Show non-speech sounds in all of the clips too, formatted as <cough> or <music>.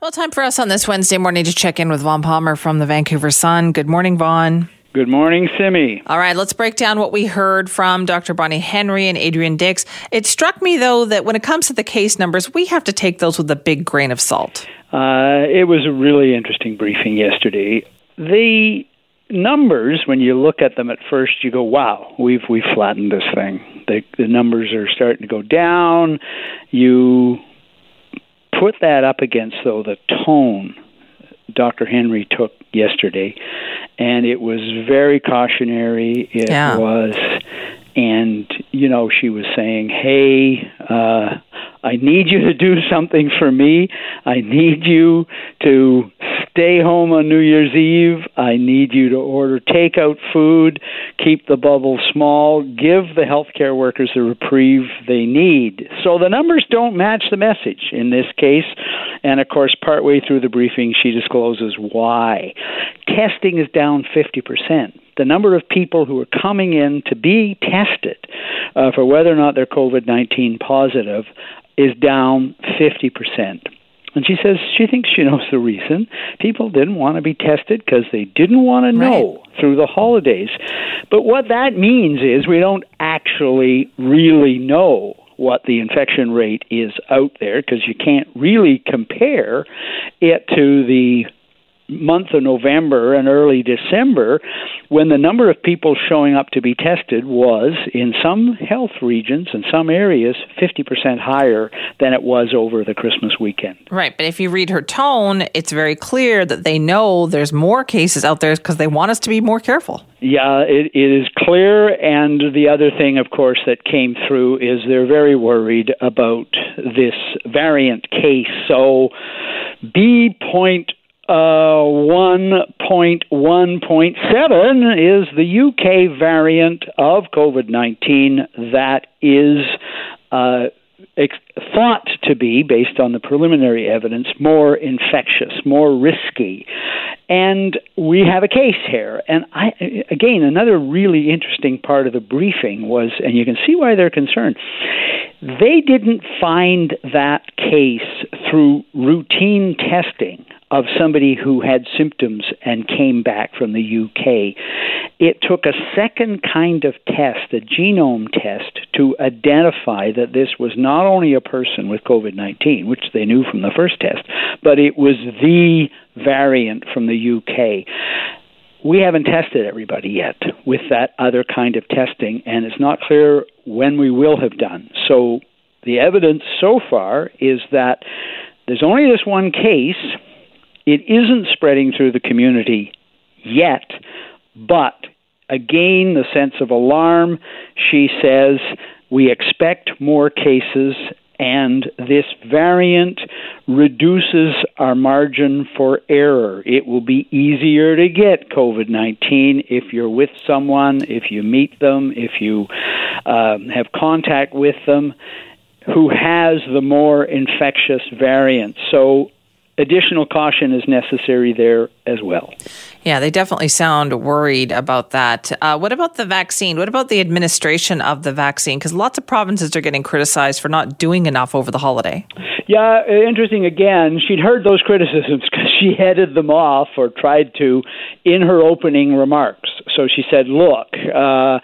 Well, time for us on this Wednesday morning to check in with Vaughn Palmer from the Vancouver Sun. Good morning, Vaughn. Good morning, Simi. All right, let's break down what we heard from Dr. Bonnie Henry and Adrian Dix. It struck me, though, that when it comes to the case numbers, we have to take those with a big grain of salt. Uh, it was a really interesting briefing yesterday. The numbers, when you look at them at first, you go, "Wow, we've we've flattened this thing." The the numbers are starting to go down. You put that up against, though, the tone Dr. Henry took yesterday, and it was very cautionary. It Yeah. was, and you know, she was saying, "Hey, uh, I need you to do something for me. I need you to stay home on New Year's Eve. I need you to order takeout food, keep the bubble small, give the healthcare workers the reprieve they need. So the numbers don't match the message in this case. And of course, partway through the briefing, she discloses why. Testing is down 50% the number of people who are coming in to be tested uh, for whether or not they're COVID 19 positive is down 50%. And she says she thinks she knows the reason. People didn't want to be tested because they didn't want to know through the holidays. But what that means is we don't actually really know what the infection rate is out there because you can't really compare it to the month of November and early December when the number of people showing up to be tested was in some health regions and some areas 50% higher than it was over the Christmas weekend. Right, but if you read her tone, it's very clear that they know there's more cases out there because they want us to be more careful. Yeah, it, it is clear. And the other thing, of course, that came through is they're very worried about this variant case. So B point uh, 1.1.7 is the UK variant of COVID 19 that is uh, ex- thought to be, based on the preliminary evidence, more infectious, more risky. And we have a case here. And I, again, another really interesting part of the briefing was, and you can see why they're concerned, they didn't find that case through routine testing of somebody who had symptoms and came back from the UK. It took a second kind of test, a genome test, to identify that this was not only a person with COVID 19, which they knew from the first test, but it was the variant from the UK. We haven't tested everybody yet with that other kind of testing, and it's not clear when we will have done. So the evidence so far is that there's only this one case. It isn't spreading through the community yet, but again, the sense of alarm. She says we expect more cases, and this variant reduces our margin for error. It will be easier to get COVID 19 if you're with someone, if you meet them, if you um, have contact with them who has the more infectious variant. So additional caution is necessary there as well. Yeah, they definitely sound worried about that. Uh, what about the vaccine? What about the administration of the vaccine? Because lots of provinces are getting criticized for not doing enough over the holiday. Yeah, uh, interesting again. She'd heard those criticisms <laughs> because she headed them off or tried to in her opening remarks. So she said, Look, uh,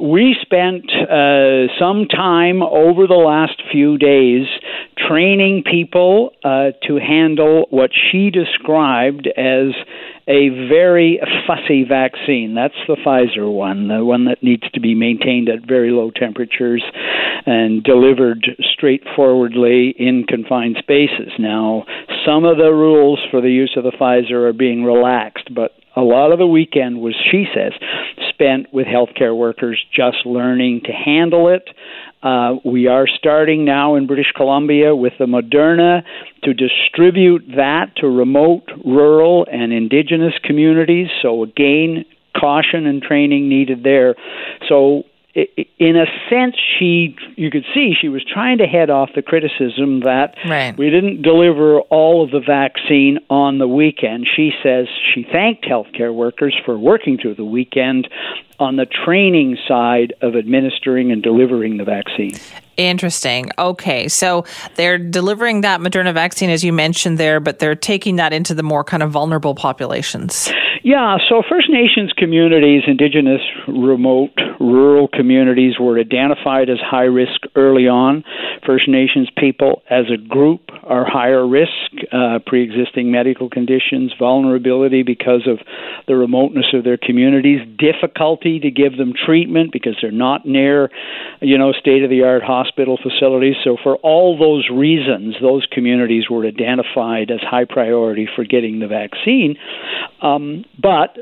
we spent uh, some time over the last few days training people uh, to handle what she described as a very fussy vaccine. That's the Pfizer one, the one that needs to be maintained at very low temperatures and delivered straightforwardly in confined spaces. Now, some of the rules for the use of the Pfizer are being relaxed, but a lot of the weekend was, she says, spent with healthcare workers just learning to handle it. Uh, we are starting now in British Columbia with the Moderna to distribute that to remote, rural, and indigenous communities. So, again, caution and training needed there. So, in a sense, she you could see she was trying to head off the criticism that Right. we didn't deliver all of the vaccine on the weekend. She says she thanked healthcare workers for working through the weekend on the training side of administering and delivering the vaccine. Interesting. Okay. So they're delivering that Moderna vaccine, as you mentioned there, but they're taking that into the more kind of vulnerable populations. Yeah, so First Nations communities, Indigenous, remote, rural communities were identified as high risk early on. First Nations people as a group are higher risk, uh, pre existing medical conditions, vulnerability because of the remoteness of their communities, difficulty to give them treatment because they're not near, you know, state of the art hospital facilities. So, for all those reasons, those communities were identified as high priority for getting the vaccine. Um, but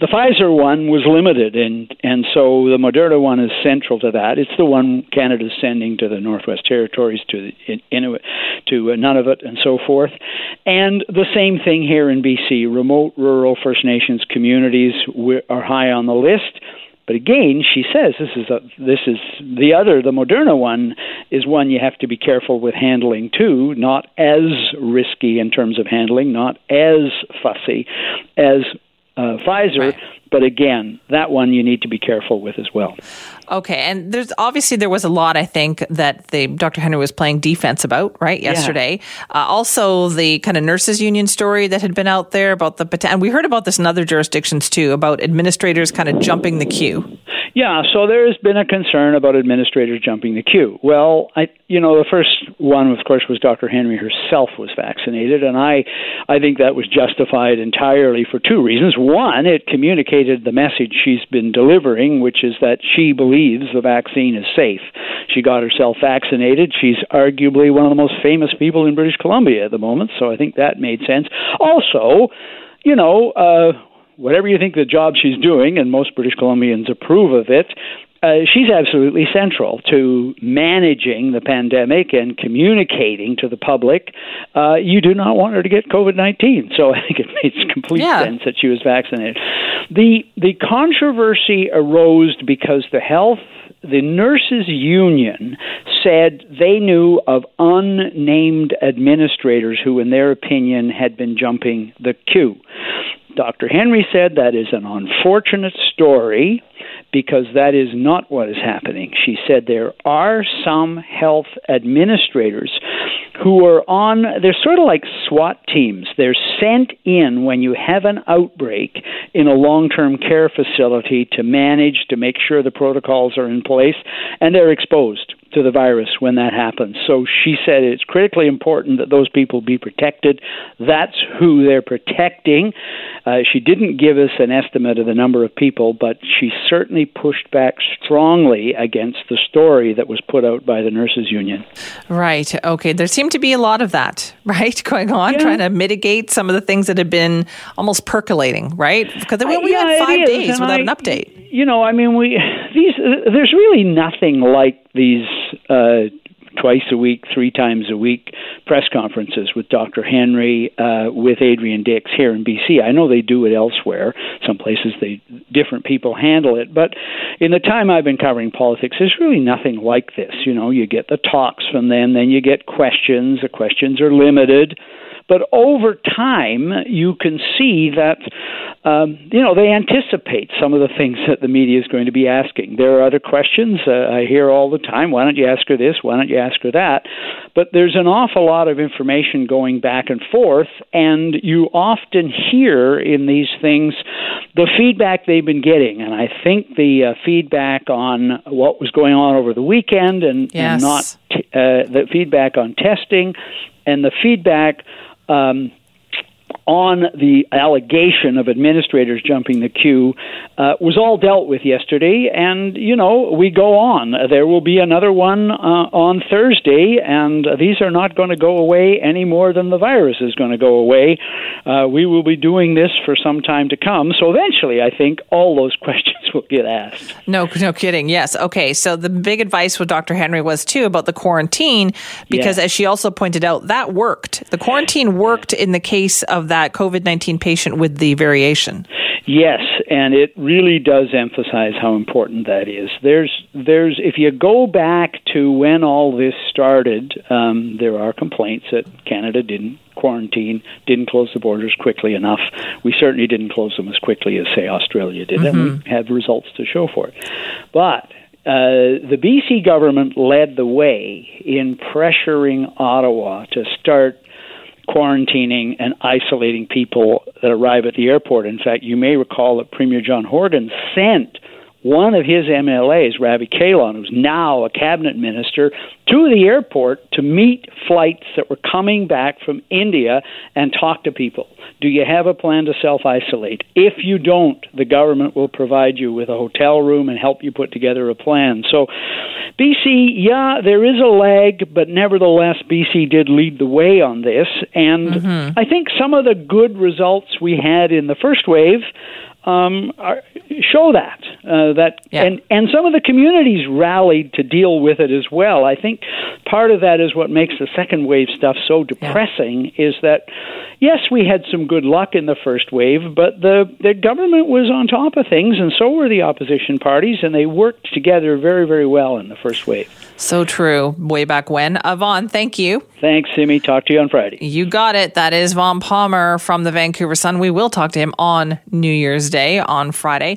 the Pfizer one was limited, and and so the Moderna one is central to that. It's the one Canada's sending to the Northwest Territories, to the Inuit, to uh, Nunavut, and so forth. And the same thing here in BC. Remote, rural First Nations communities are high on the list. But again, she says this is a, this is the other the Moderna one is one you have to be careful with handling too, not as risky in terms of handling, not as fussy as uh, Pfizer. Right. But again, that one you need to be careful with as well. Okay, and there's obviously there was a lot I think that the Dr. Henry was playing defense about right yesterday. Yeah. Uh, also, the kind of nurses union story that had been out there about the and we heard about this in other jurisdictions too about administrators kind of jumping the queue. Yeah, so there's been a concern about administrators jumping the queue. Well, I you know the first one of course was Dr. Henry herself was vaccinated and I I think that was justified entirely for two reasons. One, it communicated the message she's been delivering, which is that she believes the vaccine is safe. She got herself vaccinated. She's arguably one of the most famous people in British Columbia at the moment, so I think that made sense. Also, you know, uh whatever you think the job she's doing, and most British Columbians approve of it, uh, she's absolutely central to managing the pandemic and communicating to the public. Uh, you do not want her to get COVID nineteen, so <laughs> I think it makes complete yeah. sense that she was vaccinated. the The controversy arose because the health the nurses union said they knew of unnamed administrators who in their opinion had been jumping the queue Dr. Henry said that is an unfortunate story because that is not what is happening. She said there are some health administrators who are on, they're sort of like SWAT teams. They're sent in when you have an outbreak in a long term care facility to manage, to make sure the protocols are in place, and they're exposed to the virus when that happens. So she said it's critically important that those people be protected. That's who they're protecting. Uh, she didn't give us an estimate of the number of people, but she certainly pushed back strongly against the story that was put out by the nurses union. Right. Okay. There seemed to be a lot of that, <laughs> right, going on, yeah. trying to mitigate some of the things that had been almost percolating, right? Because we, we yeah, had five days without I, an update. You know, I mean, we these there's really nothing like these uh, twice a week, three times a week press conferences with Dr. Henry, uh, with Adrian Dix here in BC. I know they do it elsewhere. Some places they different people handle it, but in the time I've been covering politics, there's really nothing like this. You know, you get the talks from them, then you get questions. The questions are limited. But over time, you can see that, um, you know, they anticipate some of the things that the media is going to be asking. There are other questions uh, I hear all the time. Why don't you ask her this? Why don't you ask her that? But there's an awful lot of information going back and forth, and you often hear in these things the feedback they've been getting. And I think the uh, feedback on what was going on over the weekend and, yes. and not t- uh, the feedback on testing and the feedback um, on the allegation of administrators jumping the queue uh, was all dealt with yesterday, and you know we go on. There will be another one uh, on Thursday, and these are not going to go away any more than the virus is going to go away. Uh, we will be doing this for some time to come. So eventually, I think all those <laughs> questions will get asked. No, no kidding. Yes. Okay. So the big advice with Dr. Henry was too about the quarantine, because yeah. as she also pointed out, that worked. The quarantine worked in the case of that COVID 19 patient with the variation. Yes, and it really does emphasize how important that is. There's, there's, if you go back to when all this started, um, there are complaints that Canada didn't quarantine, didn't close the borders quickly enough. We certainly didn't close them as quickly as, say, Australia did, mm-hmm. and we mm-hmm. have results to show for it. But uh, the BC government led the way in pressuring Ottawa to start quarantining and isolating people that arrive at the airport. In fact, you may recall that Premier John Horgan sent one of his MLAs, Ravi Kahlon, who's now a cabinet minister, to the airport to meet flights that were coming back from India and talk to people. Do you have a plan to self isolate? If you don't, the government will provide you with a hotel room and help you put together a plan. So, BC, yeah, there is a lag, but nevertheless, BC did lead the way on this. And mm-hmm. I think some of the good results we had in the first wave um, are, show that uh, that yeah. and and some of the communities rallied to deal with it as well. I think part of that is what makes the second wave stuff so depressing yeah. is that yes, we had some good luck in the first wave, but the the government was on top of things, and so were the opposition parties, and they worked together very very well in the first wave. So true. Way back when. Vaughn, thank you. Thanks, Simi. Talk to you on Friday. You got it. That is Vaughn Palmer from the Vancouver Sun. We will talk to him on New Year's Day on Friday.